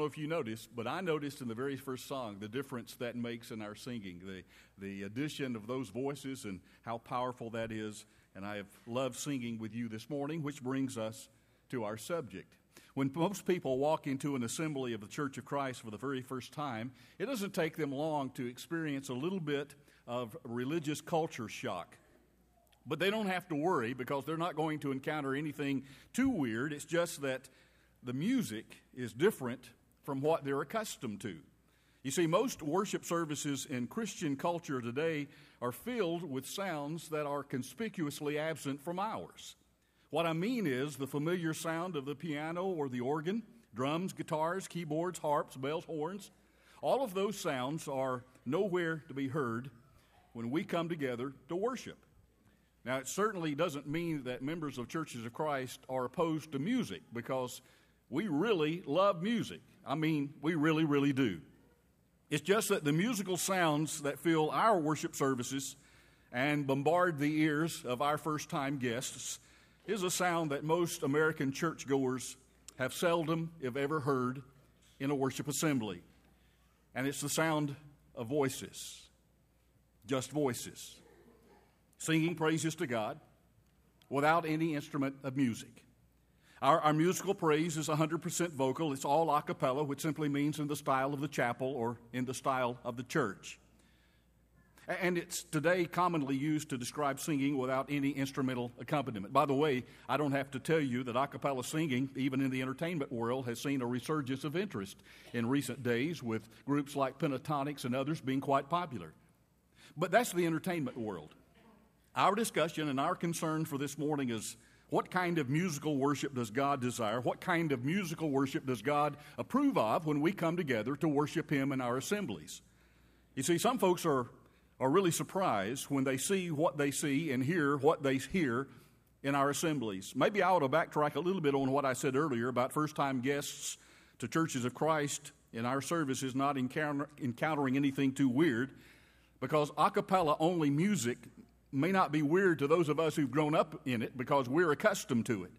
know if you noticed, but I noticed in the very first song the difference that makes in our singing, the, the addition of those voices and how powerful that is. And I have loved singing with you this morning, which brings us to our subject. When most people walk into an assembly of the Church of Christ for the very first time, it doesn't take them long to experience a little bit of religious culture shock. But they don't have to worry because they're not going to encounter anything too weird. It's just that the music is different from what they're accustomed to. You see, most worship services in Christian culture today are filled with sounds that are conspicuously absent from ours. What I mean is the familiar sound of the piano or the organ, drums, guitars, keyboards, harps, bells, horns. All of those sounds are nowhere to be heard when we come together to worship. Now, it certainly doesn't mean that members of churches of Christ are opposed to music because we really love music. I mean, we really, really do. It's just that the musical sounds that fill our worship services and bombard the ears of our first time guests is a sound that most American churchgoers have seldom, if ever, heard in a worship assembly. And it's the sound of voices, just voices, singing praises to God without any instrument of music. Our, our musical praise is 100% vocal. It's all a cappella, which simply means in the style of the chapel or in the style of the church. And it's today commonly used to describe singing without any instrumental accompaniment. By the way, I don't have to tell you that a cappella singing, even in the entertainment world, has seen a resurgence of interest in recent days, with groups like Pentatonix and others being quite popular. But that's the entertainment world. Our discussion and our concern for this morning is what kind of musical worship does God desire? What kind of musical worship does God approve of when we come together to worship Him in our assemblies? You see, some folks are, are really surprised when they see what they see and hear what they hear in our assemblies. Maybe I ought to backtrack a little bit on what I said earlier about first time guests to churches of Christ in our services not encounter, encountering anything too weird because a cappella only music may not be weird to those of us who've grown up in it because we're accustomed to it.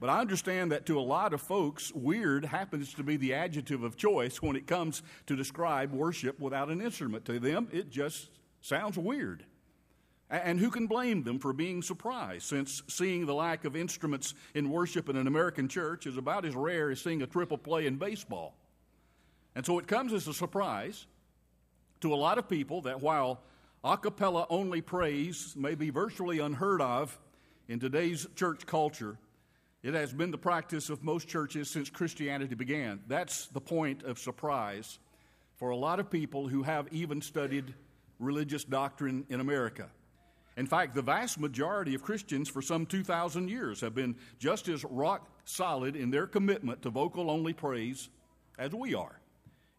But I understand that to a lot of folks, weird happens to be the adjective of choice when it comes to describe worship without an instrument. To them, it just sounds weird. And who can blame them for being surprised, since seeing the lack of instruments in worship in an American church is about as rare as seeing a triple play in baseball? And so it comes as a surprise to a lot of people that while a cappella only praise may be virtually unheard of in today's church culture. It has been the practice of most churches since Christianity began. That's the point of surprise for a lot of people who have even studied religious doctrine in America. In fact, the vast majority of Christians for some 2,000 years have been just as rock solid in their commitment to vocal only praise as we are.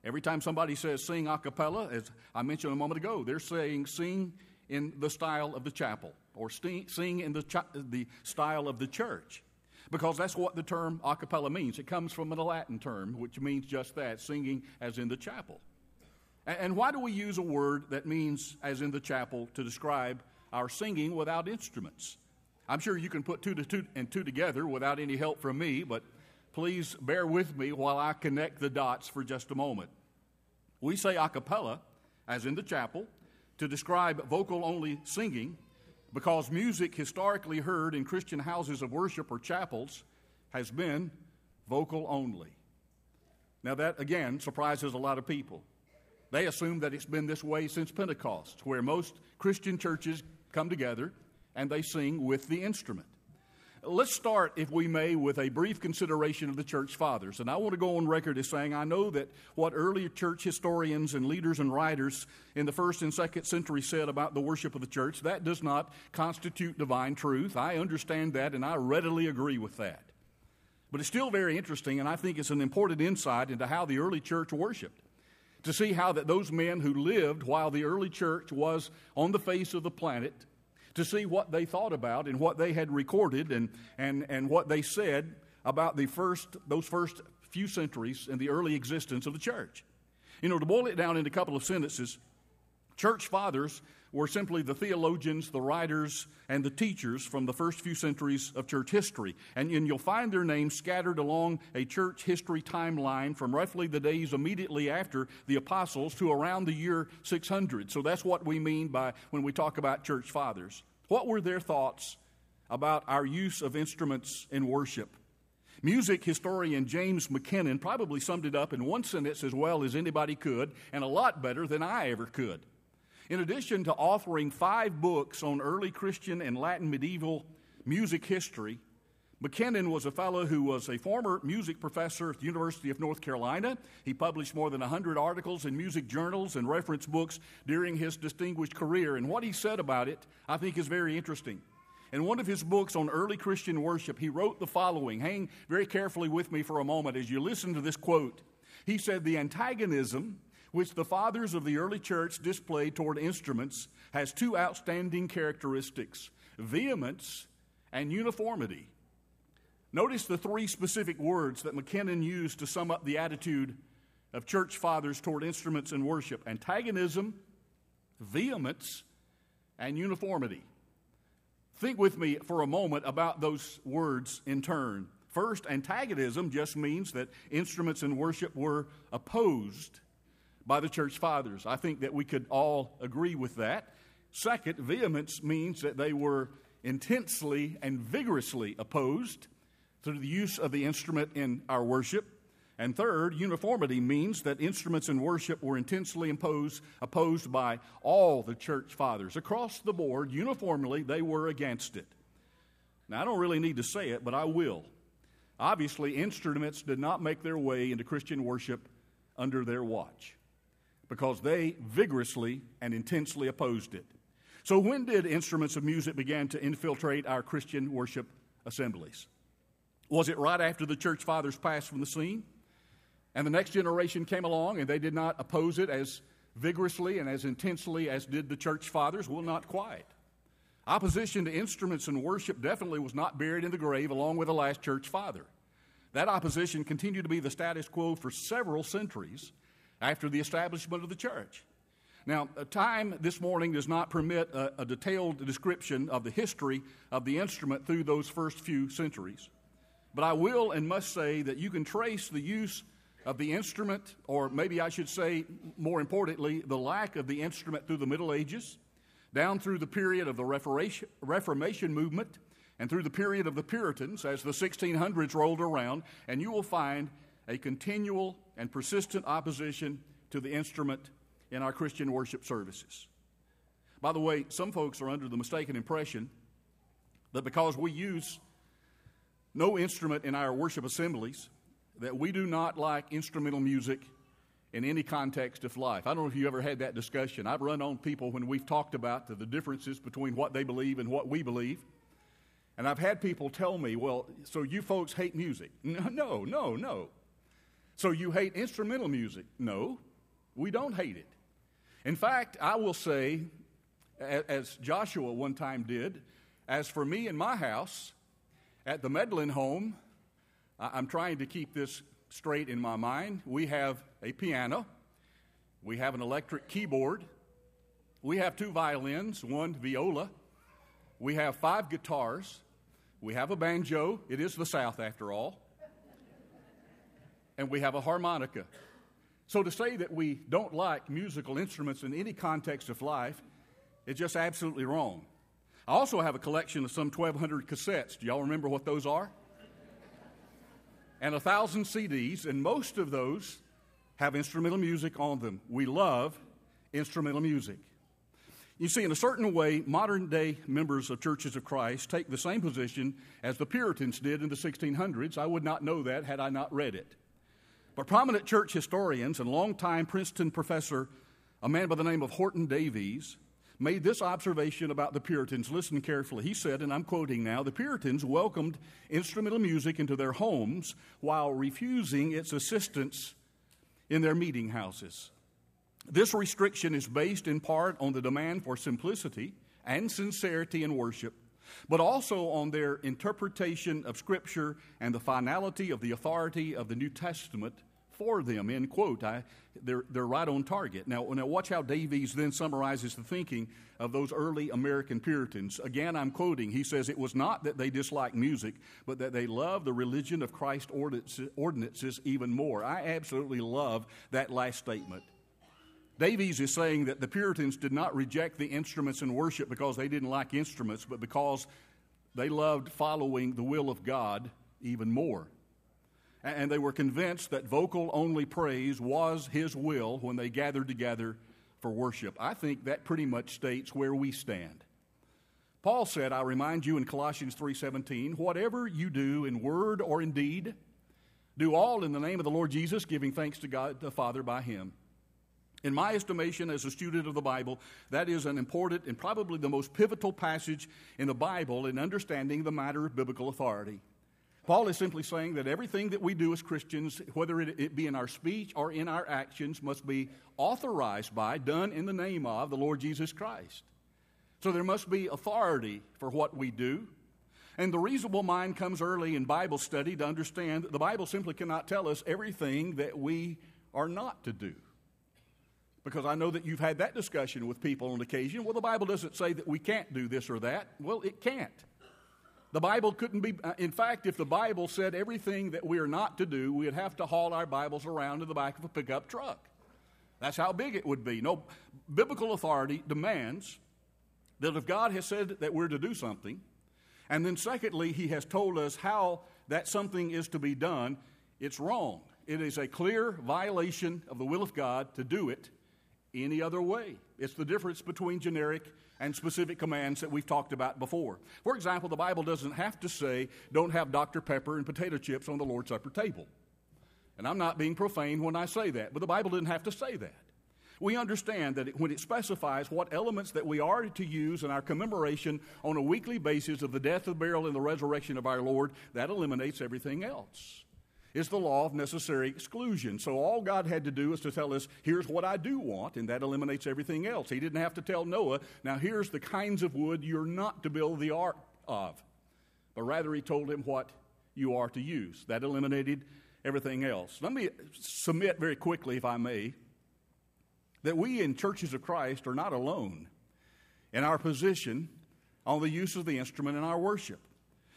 Every time somebody says sing a cappella, as I mentioned a moment ago, they're saying sing in the style of the chapel or sing in the, the style of the church. Because that's what the term a cappella means. It comes from a Latin term, which means just that singing as in the chapel. And, and why do we use a word that means as in the chapel to describe our singing without instruments? I'm sure you can put two, to two and two together without any help from me, but Please bear with me while I connect the dots for just a moment. We say a cappella, as in the chapel, to describe vocal only singing because music historically heard in Christian houses of worship or chapels has been vocal only. Now, that again surprises a lot of people. They assume that it's been this way since Pentecost, where most Christian churches come together and they sing with the instrument. Let's start, if we may, with a brief consideration of the church fathers. And I want to go on record as saying I know that what early church historians and leaders and writers in the first and second century said about the worship of the church, that does not constitute divine truth. I understand that and I readily agree with that. But it's still very interesting, and I think it's an important insight into how the early church worshiped. To see how that those men who lived while the early church was on the face of the planet to see what they thought about and what they had recorded and, and, and what they said about the first, those first few centuries in the early existence of the church. You know, to boil it down into a couple of sentences, church fathers were simply the theologians, the writers, and the teachers from the first few centuries of church history. And, and, you'll find their names scattered along a church history timeline from roughly the days immediately after the apostles to around the year 600. So that's what we mean by when we talk about church fathers. What were their thoughts about our use of instruments in worship? Music historian James McKinnon probably summed it up in one sentence as well as anybody could, and a lot better than I ever could. In addition to authoring five books on early Christian and Latin medieval music history, McKinnon was a fellow who was a former music professor at the University of North Carolina. He published more than 100 articles in music journals and reference books during his distinguished career. And what he said about it, I think, is very interesting. In one of his books on early Christian worship, he wrote the following. Hang very carefully with me for a moment as you listen to this quote. He said, The antagonism which the fathers of the early church displayed toward instruments has two outstanding characteristics vehemence and uniformity. Notice the three specific words that McKinnon used to sum up the attitude of church fathers toward instruments in worship antagonism, vehemence, and uniformity. Think with me for a moment about those words in turn. First, antagonism just means that instruments in worship were opposed by the church fathers. I think that we could all agree with that. Second, vehemence means that they were intensely and vigorously opposed to the use of the instrument in our worship. And third, uniformity means that instruments in worship were intensely imposed, opposed by all the church fathers. Across the board, uniformly, they were against it. Now, I don't really need to say it, but I will. Obviously, instruments did not make their way into Christian worship under their watch because they vigorously and intensely opposed it. So, when did instruments of music begin to infiltrate our Christian worship assemblies? Was it right after the church fathers passed from the scene? And the next generation came along and they did not oppose it as vigorously and as intensely as did the church fathers? Well, not quite. Opposition to instruments in worship definitely was not buried in the grave along with the last church father. That opposition continued to be the status quo for several centuries after the establishment of the church. Now, uh, time this morning does not permit a, a, detailed description of the history of the instrument through those first few centuries. But I will and must say that you can trace the use of the instrument, or maybe I should say, more importantly, the lack of the instrument through the Middle Ages, down through the period of the Reformation, Reformation movement, and through the period of the Puritans as the 1600s rolled around, and you will find a continual and persistent opposition to the instrument in our Christian worship services. By the way, some folks are under the mistaken impression that because we use no instrument in our worship assemblies, that we do not like instrumental music in any context of life. I don't know if you ever had that discussion. I've run on people when we've talked about the, the differences between what they believe and what we believe. And I've had people tell me, well, so you folks hate music. No, no, no. So you hate instrumental music? No, we don't hate it. In fact, I will say, as Joshua one time did, as for me and my house, at the Medlin home, I'm trying to keep this straight in my mind. We have a piano, we have an electric keyboard, we have two violins, one viola, we have five guitars, we have a banjo. It is the South, after all and we have a harmonica. So to say that we don't like musical instruments in any context of life is just absolutely wrong. I also have a collection of some 1,200 cassettes. Do y'all remember what those are? And a thousand CDs, and most of those have instrumental music on them. We love instrumental music. You see, in a certain way, modern day members of churches of Christ take the same position as the Puritans did in the 1600s. I would not know that had I not read it. But prominent church historians and longtime Princeton professor, a man by the name of Horton Davies, made this observation about the Puritans. Listen carefully. He said, and I'm quoting now the Puritans welcomed instrumental music into their homes while refusing its assistance in their meeting houses. This restriction is based in part on the demand for simplicity and sincerity in worship but also on their interpretation of Scripture and the finality of the authority of the New Testament for them, end quote. I, they're, they're right on target. Now, now, watch how Davies then summarizes the thinking of those early American Puritans. Again, I'm quoting. He says, It was not that they disliked music, but that they loved the religion of Christ ordinances even more. I absolutely love that last statement. Davies is saying that the Puritans did not reject the instruments in worship because they didn't like instruments, but because they loved following the will of God even more. And they were convinced that vocal only praise was His will when they gathered together for worship. I think that pretty much states where we stand. Paul said, I remind you in Colossians 3:17, whatever you do in word or in deed, do all in the name of the Lord Jesus, giving thanks to God the Father by him. In my estimation, as a student of the Bible, that is an important and probably the most pivotal passage in the Bible in understanding the matter of biblical authority. Paul is simply saying that everything that we do as Christians, whether it, be in our speech or in our actions, must be authorized by, done in the name of the Lord Jesus Christ. So there must be authority for what we do. And the reasonable mind comes early in Bible study to understand that the Bible simply cannot tell us everything that we are not to do. Because I know that you've had that discussion with people on occasion. Well, the Bible doesn't say that we can't do this or that. Well, it can't. The Bible couldn't be, uh, in fact, if the Bible said everything that we are not to do, we'd have to haul our Bibles around in the back of a pickup truck. That's how big it would be. No, biblical authority demands that if God has said that we're to do something, and then secondly, He has told us how that something is to be done, it's wrong. It is a clear violation of the will of God to do it any other way. It's the difference between generic and specific commands that we've talked about before. For example, the Bible doesn't have to say, don't have Dr. Pepper and potato chips on the Lord's Supper table. And I'm not being profane when I say that, but the Bible didn't have to say that. We understand that when it specifies what elements that we are to use in our commemoration on a weekly basis of the death, the burial, and the resurrection of our Lord, that eliminates everything else is the law of necessary exclusion. So all God had to do is to tell us, here's what I do want, and that eliminates everything else. He didn't have to tell Noah, now here's the kinds of wood you're not to build the ark of. But rather, he told him what you are to use. That eliminated everything else. Let me submit very quickly, if I may, that we in churches of Christ are not alone in our position on the use of the instrument in our worship.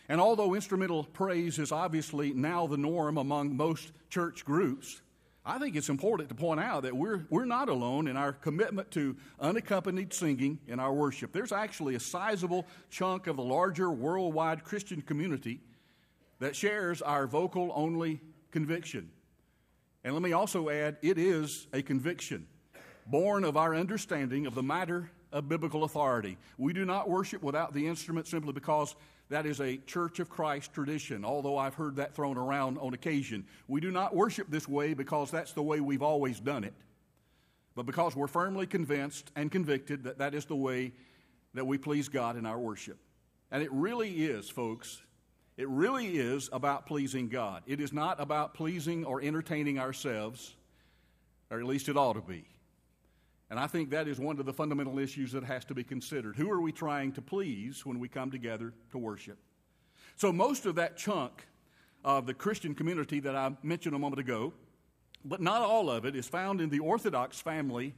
And although instrumental praise is obviously now the norm among most church groups, I think it's important to point out that we're, we're not alone in our commitment to unaccompanied singing in our worship. There's actually a sizable chunk of the larger worldwide Christian community that shares our vocal only conviction. And let me also add, it is a conviction born of our understanding of the matter of biblical authority. We do not worship without the instrument simply because that is a Church of Christ tradition, although I've heard that thrown around on occasion. We do not worship this way because that's the way we've always done it, but because we're firmly convinced and convicted that that is the way that we please God in our worship. And it really is, folks, it really is about pleasing God. It is not about pleasing or entertaining ourselves, or at least it ought to be. And I think that is one of the fundamental issues that has to be considered. Who are we trying to please when we come together to worship? So, most of that chunk of the Christian community that I mentioned a moment ago, but not all of it, is found in the Orthodox family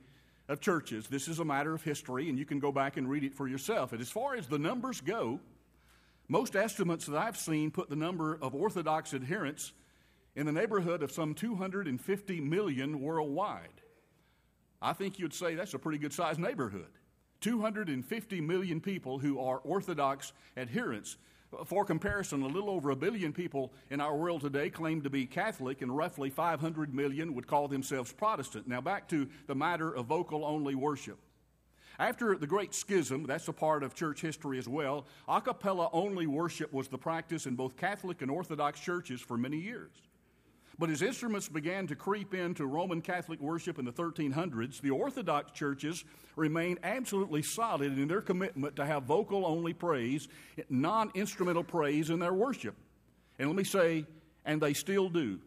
of churches. This is a matter of history, and you can go back and read it for yourself. And as far as the numbers go, most estimates that I've seen put the number of Orthodox adherents in the neighborhood of some 250 million worldwide. I think you'd say that's a pretty good sized neighborhood. 250 million people who are Orthodox adherents. For comparison, a little over a billion people in our world today claim to be Catholic, and roughly 500 million would call themselves Protestant. Now, back to the matter of vocal only worship. After the Great Schism, that's a part of church history as well, a cappella only worship was the practice in both Catholic and Orthodox churches for many years. But as instruments began to creep into Roman Catholic worship in the 1300s, the Orthodox churches remained absolutely solid in their commitment to have vocal only praise, non instrumental praise in their worship. And let me say, and they still do.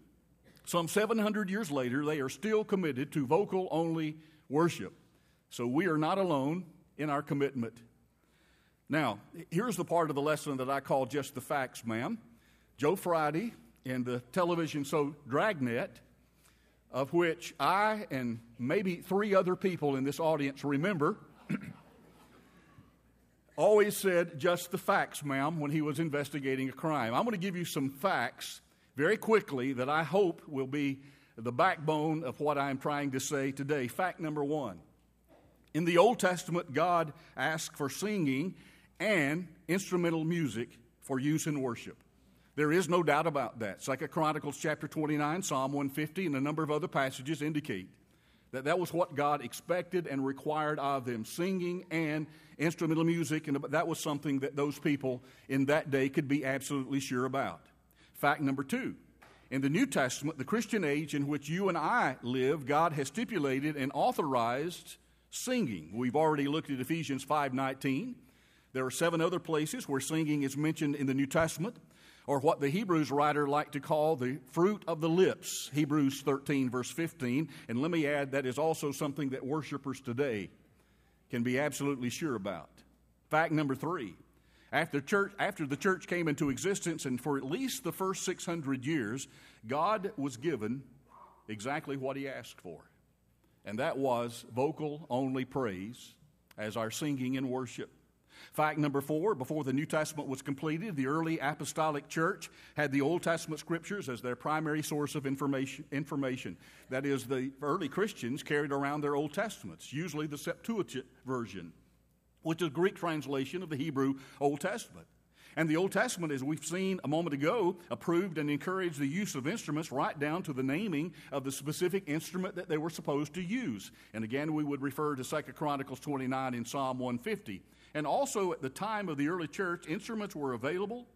Some 700 years later, they are still committed to vocal only worship. So we are not alone in our commitment. Now, here's the part of the lesson that I call just the facts, ma'am. Joe Friday in the television show Dragnet of which I and maybe three other people in this audience remember, always said just the facts, ma'am, when he was investigating a crime. I'm going to give you some facts very quickly that I hope will be the backbone of what I'm trying to say today. Fact number one In the Old Testament, God asked for singing and instrumental music for use in worship. There is no doubt about that. Second Chronicles chapter 29, Psalm 150, and a number of other passages indicate that that was what God expected and required of them singing and instrumental music, and that was something that those people in that day could be absolutely sure about. Fact number two in the New Testament, the Christian age in which you and I live, God has stipulated and authorized singing. We've already looked at Ephesians 5:19. There are seven other places where singing is mentioned in the New Testament, or what the Hebrews writer like to call the fruit of the lips, Hebrews 13, verse 15. And let me add, that is also something that worshipers today can be absolutely sure about. Fact number three after, church, after the church came into existence, and for at least the first 600 years, God was given exactly what He asked for. And that was vocal only praise as our singing and worship. Fact number four before the New Testament was completed, the early apostolic church had the Old Testament scriptures as their primary source of information. information. That is, the early Christians carried around their Old Testaments, usually the Septuagint version, which is a Greek translation of the Hebrew Old Testament. And the Old Testament, as we've seen a moment ago, approved and encouraged the use of instruments right down to the naming of the specific instrument that they were supposed to use. And again, we would refer to 2 Chronicles 29 and Psalm 150. And also at the time of the early church, instruments were available.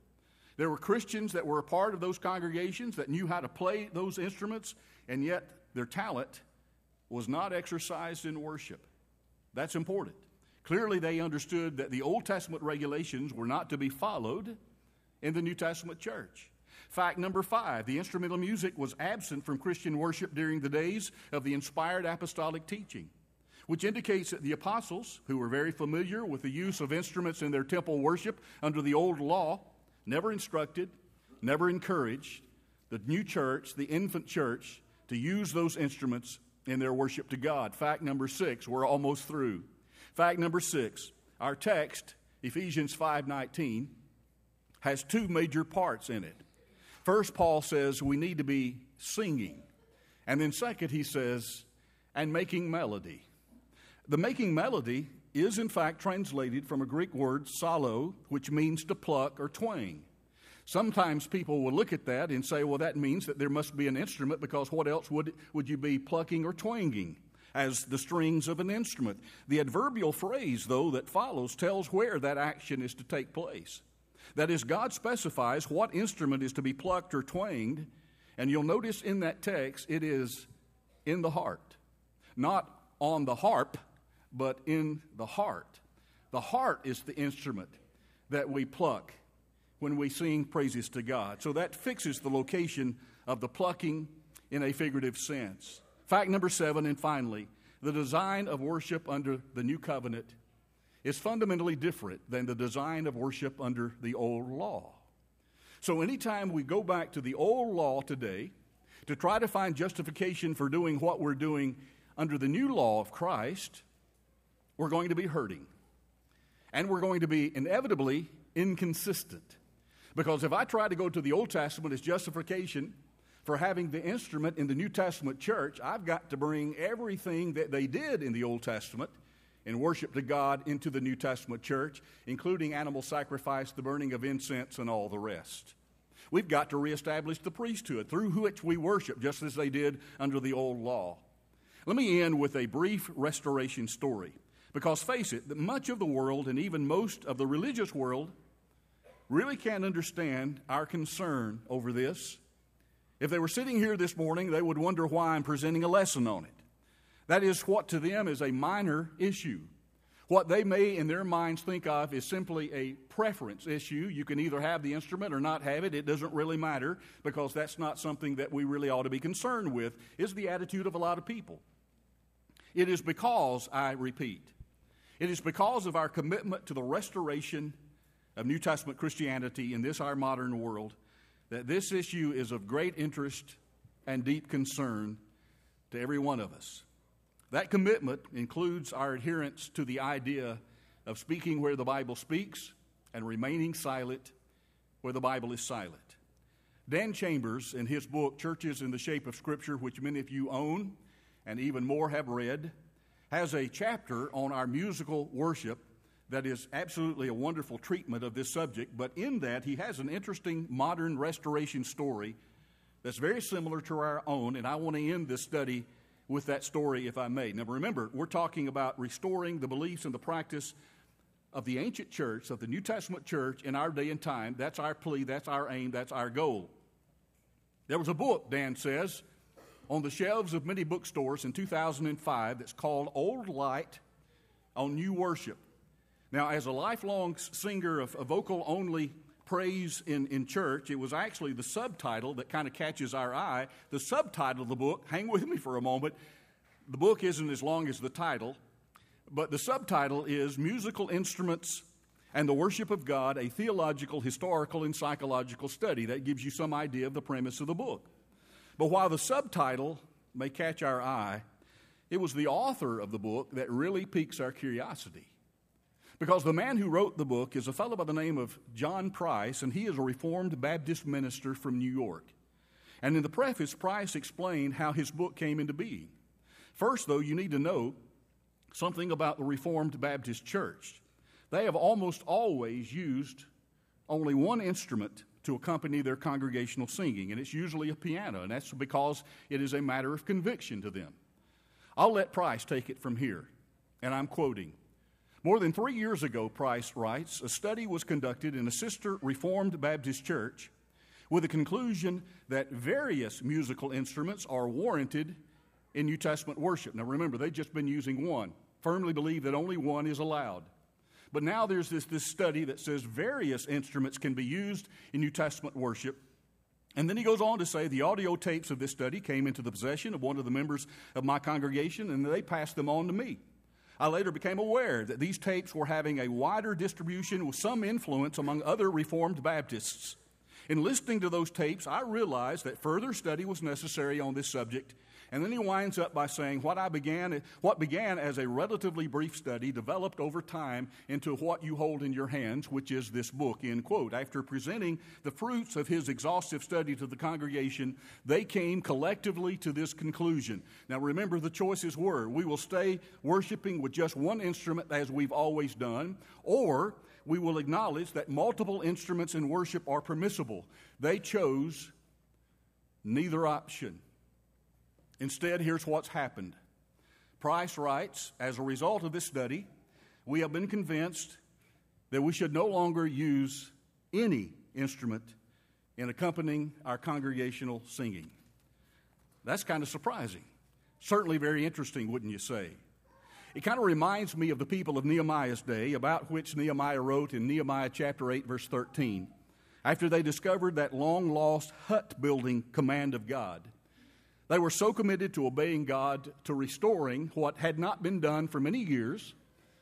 There were Christians that were a part of those congregations that knew how to play those instruments, and yet their talent was not exercised in worship. That's important. Clearly, they understood that the Old Testament regulations were not to be followed in the New Testament church. Fact number five the instrumental music was absent from Christian worship during the days of the inspired apostolic teaching, which indicates that the apostles, who were very familiar with the use of instruments in their temple worship under the old law, never instructed, never encouraged the new church, the infant church, to use those instruments in their worship to God. Fact number six, we're almost through. Fact number six our text, Ephesians 5.19, has two major parts in it. First, Paul says we need to be singing. And then, second, he says, and making melody. The making melody is, in fact, translated from a Greek word, psallo, which means to pluck or twang. Sometimes people will look at that and say, well, that means that there must be an instrument because what else would, would you be plucking or twanging? as the strings of an instrument. The adverbial phrase, though, that follows tells where that action is to take place. That is, God specifies what instrument is to be plucked or twanged, and you'll notice in that text it is in the heart. Not on the harp, but in the heart. The heart is the instrument that we pluck when we sing praises to God. So that fixes the location of the plucking in a figurative sense. Fact number seven, and finally, the design of worship under the new covenant is fundamentally different than the design of worship under the old law. So, anytime we go back to the old law today to try to find justification for doing what we're doing under the new law of Christ, we're going to be hurting. And we're going to be inevitably inconsistent. Because if I try to go to the Old Testament as justification for having the instrument in the New Testament church, I've got to bring everything that they did in the Old Testament in worship to God into the New Testament church, including animal sacrifice, the burning of incense, and all the rest. We've got to reestablish the priesthood through which we worship, just as they did under the old law. Let me end with a brief restoration story. Because face it, that much of the world and even most of the religious world really can't understand our concern over this if they were sitting here this morning, they would wonder why I'm presenting a lesson on it. That is what to them is a minor issue. What they may in their minds think of is simply a preference issue. You can either have the instrument or not have it. It doesn't really matter because that's not something that we really ought to be concerned with, is the attitude of a lot of people. It is because, I repeat, it is because of our commitment to the restoration of New Testament Christianity in this our modern world that this issue is of great interest and deep concern to every one of us. That commitment includes our adherence to the idea of speaking where the Bible speaks and remaining silent where the Bible is silent. Dan Chambers, in his book, Churches in the Shape of Scripture, which many of you own and even more have read, has a chapter on our musical worship that is absolutely a wonderful treatment of this subject. But in that, he has an interesting modern restoration story that's very similar to our own, and I want to end this study with that story, if I may. Now, remember, we're talking about restoring the beliefs and the practice of the ancient church, of the New Testament church in our day and time. That's our plea, that's our aim, that's our goal. There was a book, Dan says, on the shelves of many bookstores in 2005 that's called Old Light on New Worship. Now, as a lifelong singer of, vocal only praise in, in church, it was actually the subtitle that kind of catches our eye. The subtitle of the book, hang with me for a moment, the book isn't as long as the title, but the subtitle is Musical Instruments and the Worship of God, a theological, historical, and psychological study. That gives you some idea of the premise of the book. But while the subtitle may catch our eye, it was the author of the book that really piques our curiosity. Because the man who wrote the book is a fellow by the name of John Price, and he is a Reformed Baptist minister from New York. And in the preface, Price explained how his book came into being. First, though, you need to know something about the Reformed Baptist Church. They have almost always used only one instrument to accompany their congregational singing, and it's usually a piano, and that's because it is a matter of conviction to them. I'll let Price take it from here, and I'm quoting. More than three years ago, Price writes, a study was conducted in a sister Reformed Baptist church with the conclusion that various musical instruments are warranted in New Testament worship. Now remember, they've just been using one, firmly believe that only one is allowed. But now there's this, this study that says various instruments can be used in New Testament worship. And then he goes on to say the audio tapes of this study came into the possession of one of the members of my congregation, and they passed them on to me. I later became aware that these tapes were having a wider distribution with some influence among other Reformed Baptists. In listening to those tapes, I realized that further study was necessary on this subject and then he winds up by saying, what, I began, what began as a relatively brief study developed over time into what you hold in your hands, which is this book, end quote. After presenting the fruits of his exhaustive study to the congregation, they came collectively to this conclusion. Now remember, the choices were we will stay worshiping with just one instrument as we've always done, or we will acknowledge that multiple instruments in worship are permissible. They chose neither option. Instead, here's what's happened. Price writes As a result of this study, we have been convinced that we should no longer use any instrument in accompanying our congregational singing. That's kind of surprising. Certainly very interesting, wouldn't you say? It kind of reminds me of the people of Nehemiah's day, about which Nehemiah wrote in Nehemiah chapter 8, verse 13, after they discovered that long lost hut building command of God. They were so committed to obeying God, to restoring what had not been done for many years,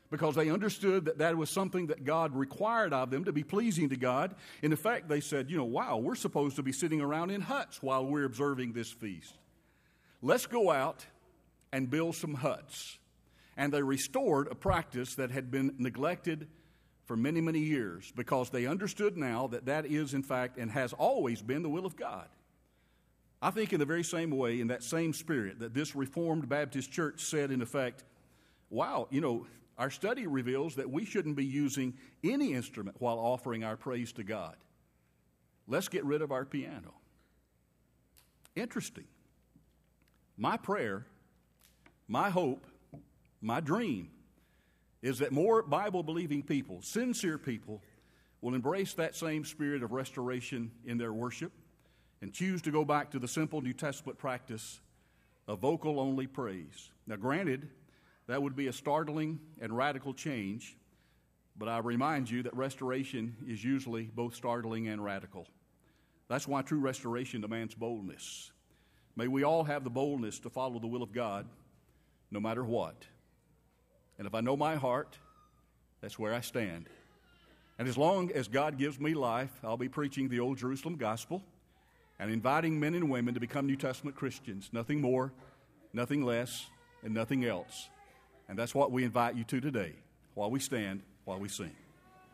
because they understood that that was something that God required of them to be pleasing to God. In effect, they said, you know, wow, we're supposed to be sitting around in huts while we're observing this feast. Let's go out and build some huts. And they restored a practice that had been neglected for many, many years because they understood now that that is, in fact, and has always been the will of God. I think, in the very same way, in that same spirit, that this Reformed Baptist church said, in effect, wow, you know, our study reveals that we shouldn't be using any instrument while offering our praise to God. Let's get rid of our piano. Interesting. My prayer, my hope, my dream is that more Bible believing people, sincere people, will embrace that same spirit of restoration in their worship and choose to go back to the simple New Testament practice of vocal only praise. Now, granted, that would be a startling and radical change, but I remind you that restoration is usually both startling and radical. That's why true restoration demands boldness. May we all have the boldness to follow the will of God no matter what. And if I know my heart, that's where I stand. And as long as God gives me life, I'll be preaching the Old Jerusalem gospel and inviting men and women to become New Testament Christians. Nothing more, nothing less and nothing else. And that's what we invite you to today while we stand, while we sing.